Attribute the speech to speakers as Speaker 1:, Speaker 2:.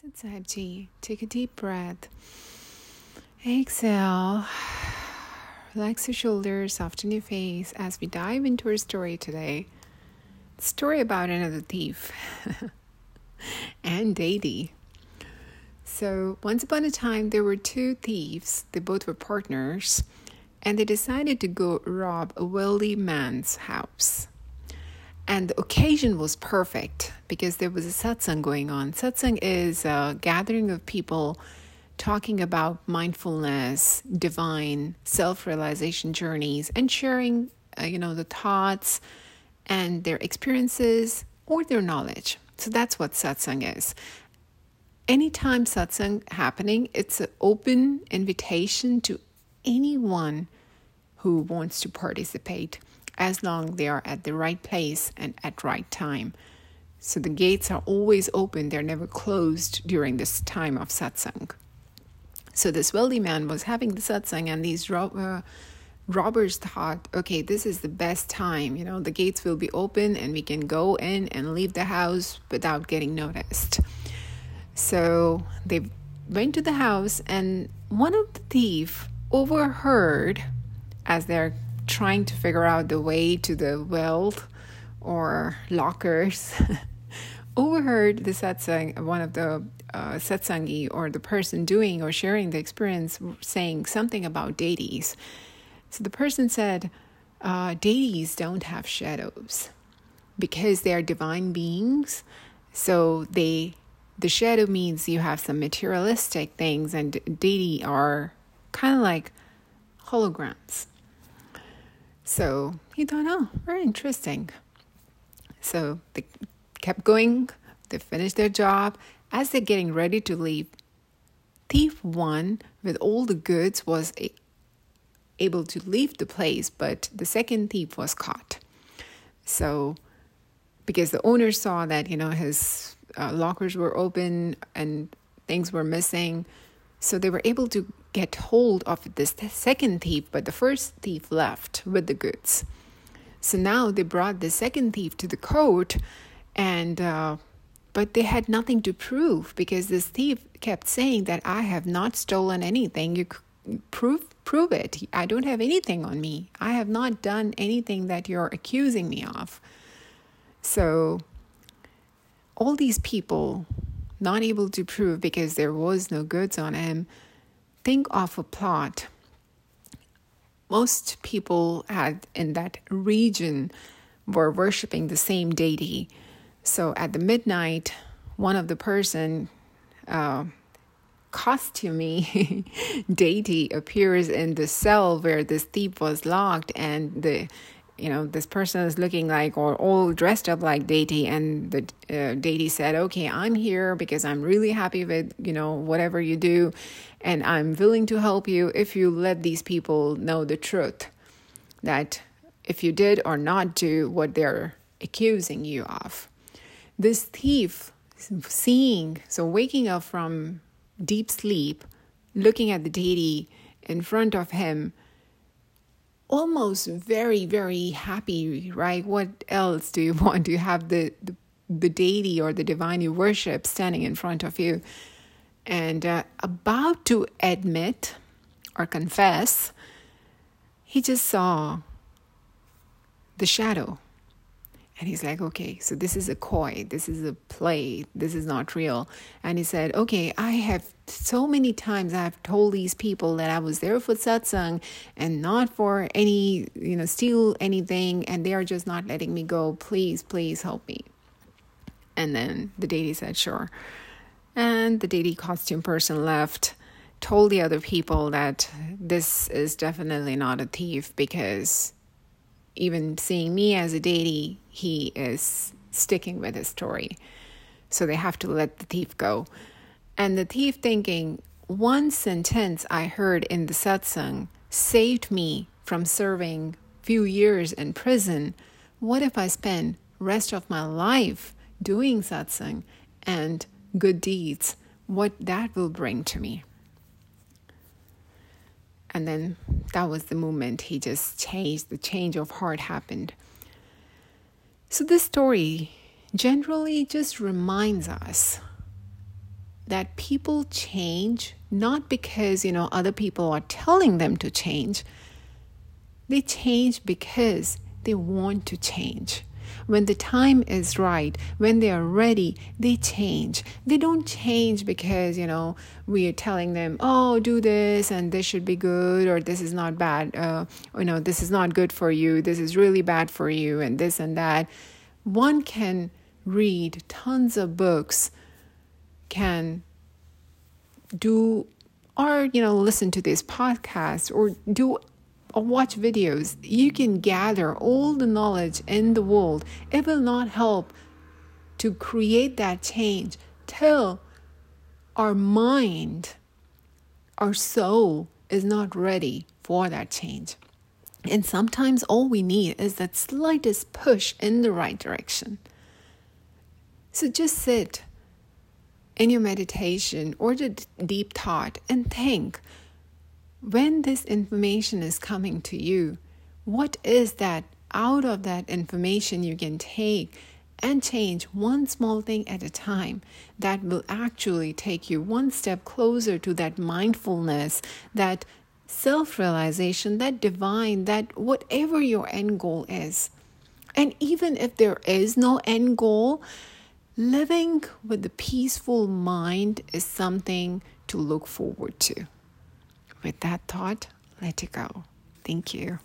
Speaker 1: Sit Sahibji. Take a deep breath. Exhale. Relax your shoulders, soften your face as we dive into our story today. Story about another thief and Dadi. So, once upon a time, there were two thieves. They both were partners, and they decided to go rob a wealthy man's house. And the occasion was perfect because there was a satsang going on. Satsang is a gathering of people talking about mindfulness, divine, self realization journeys, and sharing, uh, you know, the thoughts and their experiences or their knowledge. So that's what satsang is. Anytime satsang happening, it's an open invitation to anyone who wants to participate as long they are at the right place and at right time. So the gates are always open, they're never closed during this time of satsang. So this wealthy man was having the satsang, and these uh, robbers thought, okay, this is the best time. You know, the gates will be open, and we can go in and leave the house without getting noticed. So they went to the house, and one of the thief overheard as they're trying to figure out the way to the wealth or lockers overheard the satsang one of the uh, satsangi or the person doing or sharing the experience saying something about deities. So the person said uh, deities don't have shadows because they are divine beings. So they the shadow means you have some materialistic things and deity are kind of like holograms. So he thought, oh, very interesting. So they kept going, they finished their job. As they're getting ready to leave, thief one with all the goods was a- able to leave the place, but the second thief was caught. So, because the owner saw that, you know, his uh, lockers were open and things were missing, so they were able to get hold of this second thief, but the first thief left with the goods. So now they brought the second thief to the court, and uh, but they had nothing to prove because this thief kept saying that I have not stolen anything. You prove prove it. I don't have anything on me. I have not done anything that you're accusing me of. So all these people not able to prove because there was no goods on him think of a plot most people had in that region were worshiping the same deity. So at the midnight one of the person uh, costumey deity appears in the cell where this thief was locked and the you know, this person is looking like or all dressed up like deity, and the uh, deity said, "Okay, I'm here because I'm really happy with you know whatever you do, and I'm willing to help you if you let these people know the truth, that if you did or not do what they're accusing you of." This thief, seeing, so waking up from deep sleep, looking at the deity in front of him almost very very happy right? What else do you want? To have the, the, the deity or the divine you worship standing in front of you? And uh, about to admit or confess he just saw the shadow and he's like, okay, so this is a koi, this is a play, this is not real. And he said, okay, I have so many times I've told these people that I was there for satsang and not for any, you know, steal anything, and they are just not letting me go. Please, please help me. And then the deity said, sure. And the deity costume person left, told the other people that this is definitely not a thief because even seeing me as a deity, he is sticking with his story. So they have to let the thief go. And the thief thinking, one sentence I heard in the satsang saved me from serving few years in prison. What if I spend rest of my life doing satsang and good deeds? What that will bring to me. And then that was the moment he just changed, the change of heart happened. So, this story generally just reminds us that people change not because, you know, other people are telling them to change. They change because they want to change. When the time is right, when they are ready, they change. They don't change because, you know, we are telling them, oh, do this and this should be good or this is not bad. Uh, you know, this is not good for you. This is really bad for you and this and that. One can read tons of books, can do or you know listen to this podcast or do or watch videos, you can gather all the knowledge in the world. It will not help to create that change till our mind, our soul is not ready for that change. And sometimes all we need is that slightest push in the right direction. So just sit in your meditation or the deep thought and think when this information is coming to you, what is that out of that information you can take and change one small thing at a time that will actually take you one step closer to that mindfulness, that self realization, that divine, that whatever your end goal is. And even if there is no end goal, living with a peaceful mind is something to look forward to. With that thought, let it go. Thank you.